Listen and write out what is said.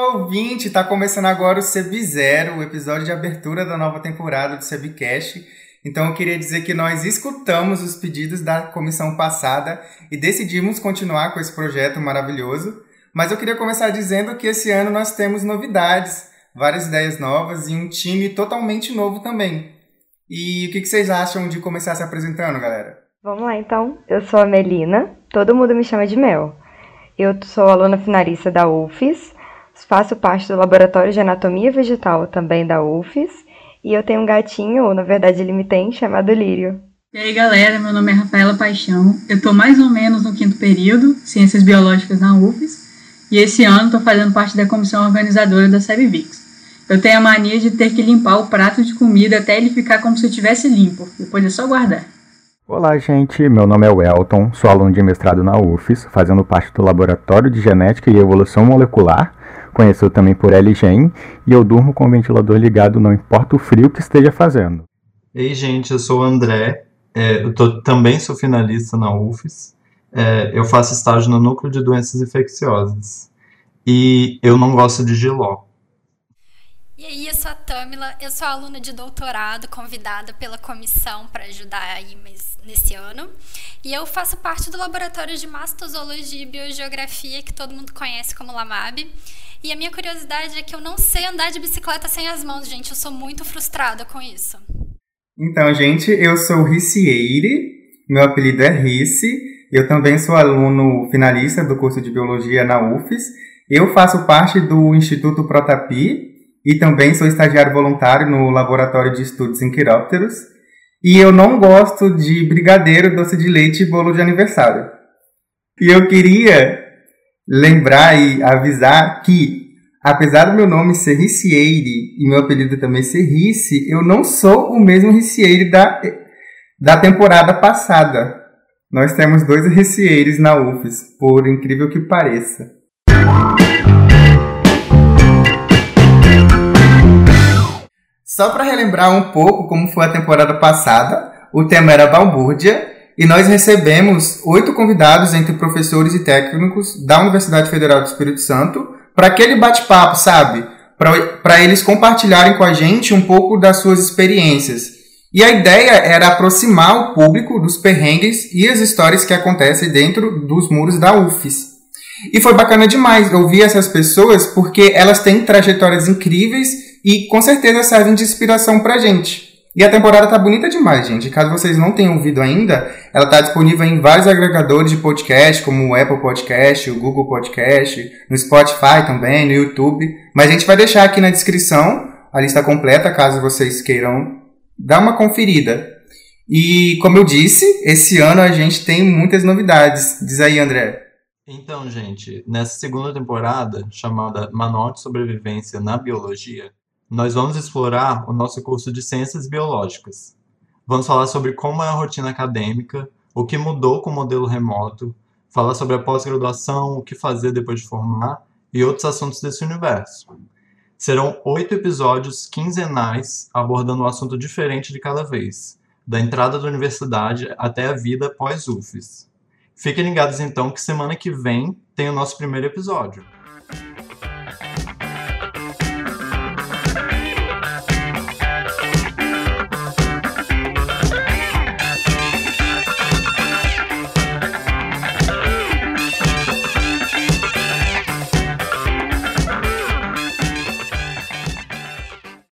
ouvinte, está começando agora o Seb Zero, o episódio de abertura da nova temporada do Sebcast. Então eu queria dizer que nós escutamos os pedidos da comissão passada e decidimos continuar com esse projeto maravilhoso. Mas eu queria começar dizendo que esse ano nós temos novidades, várias ideias novas e um time totalmente novo também. E o que vocês acham de começar se apresentando, galera? Vamos lá então. Eu sou a Melina, todo mundo me chama de Mel. Eu sou aluna finalista da UFES, faço parte do Laboratório de Anatomia Vegetal também da UFES, e eu tenho um gatinho, ou na verdade ele me tem, chamado Lírio. E aí galera, meu nome é Rafaela Paixão, eu estou mais ou menos no quinto período, Ciências Biológicas na UFES, e esse ano estou fazendo parte da comissão organizadora da SEBVIX. Eu tenho a mania de ter que limpar o prato de comida até ele ficar como se estivesse limpo, depois é só guardar. Olá, gente. Meu nome é Welton, sou aluno de mestrado na UFES, fazendo parte do Laboratório de Genética e Evolução Molecular, conhecido também por LGEM, e eu durmo com o ventilador ligado, não importa o frio que esteja fazendo. Ei, gente, eu sou o André, é, eu tô, também sou finalista na UFES, é, eu faço estágio no Núcleo de Doenças Infecciosas, e eu não gosto de giló. E aí, eu sou a Tamila, eu sou aluna de doutorado, convidada pela comissão para ajudar aí nesse ano. E eu faço parte do laboratório de mastozoologia e biogeografia, que todo mundo conhece como LAMAB. E a minha curiosidade é que eu não sei andar de bicicleta sem as mãos, gente. Eu sou muito frustrada com isso. Então, gente, eu sou Ricieire, meu apelido é Rice. Eu também sou aluno finalista do curso de biologia na UFES. Eu faço parte do Instituto Protapi, e também sou estagiário voluntário no Laboratório de Estudos em Quirópteros. E eu não gosto de brigadeiro, doce de leite e bolo de aniversário. E eu queria lembrar e avisar que, apesar do meu nome ser Ricieire e meu apelido também ser Rice, eu não sou o mesmo Ricieire da, da temporada passada. Nós temos dois Ricieires na UFES, por incrível que pareça. Só para relembrar um pouco como foi a temporada passada, o tema era balbúrdia e nós recebemos oito convidados entre professores e técnicos da Universidade Federal do Espírito Santo para aquele bate-papo, sabe? Para eles compartilharem com a gente um pouco das suas experiências. E a ideia era aproximar o público dos perrengues e as histórias que acontecem dentro dos muros da UFES. E foi bacana demais ouvir essas pessoas porque elas têm trajetórias incríveis e com certeza servem de inspiração pra gente. E a temporada tá bonita demais, gente. Caso vocês não tenham ouvido ainda, ela tá disponível em vários agregadores de podcast, como o Apple Podcast, o Google Podcast, no Spotify também, no YouTube. Mas a gente vai deixar aqui na descrição a lista completa, caso vocês queiram dar uma conferida. E como eu disse, esse ano a gente tem muitas novidades. Diz aí, André. Então, gente, nessa segunda temporada, chamada Manual de Sobrevivência na Biologia, nós vamos explorar o nosso curso de Ciências Biológicas. Vamos falar sobre como é a rotina acadêmica, o que mudou com o modelo remoto, falar sobre a pós-graduação, o que fazer depois de formar e outros assuntos desse universo. Serão oito episódios quinzenais abordando um assunto diferente de cada vez, da entrada da universidade até a vida pós-UFES. Fiquem ligados então que semana que vem tem o nosso primeiro episódio.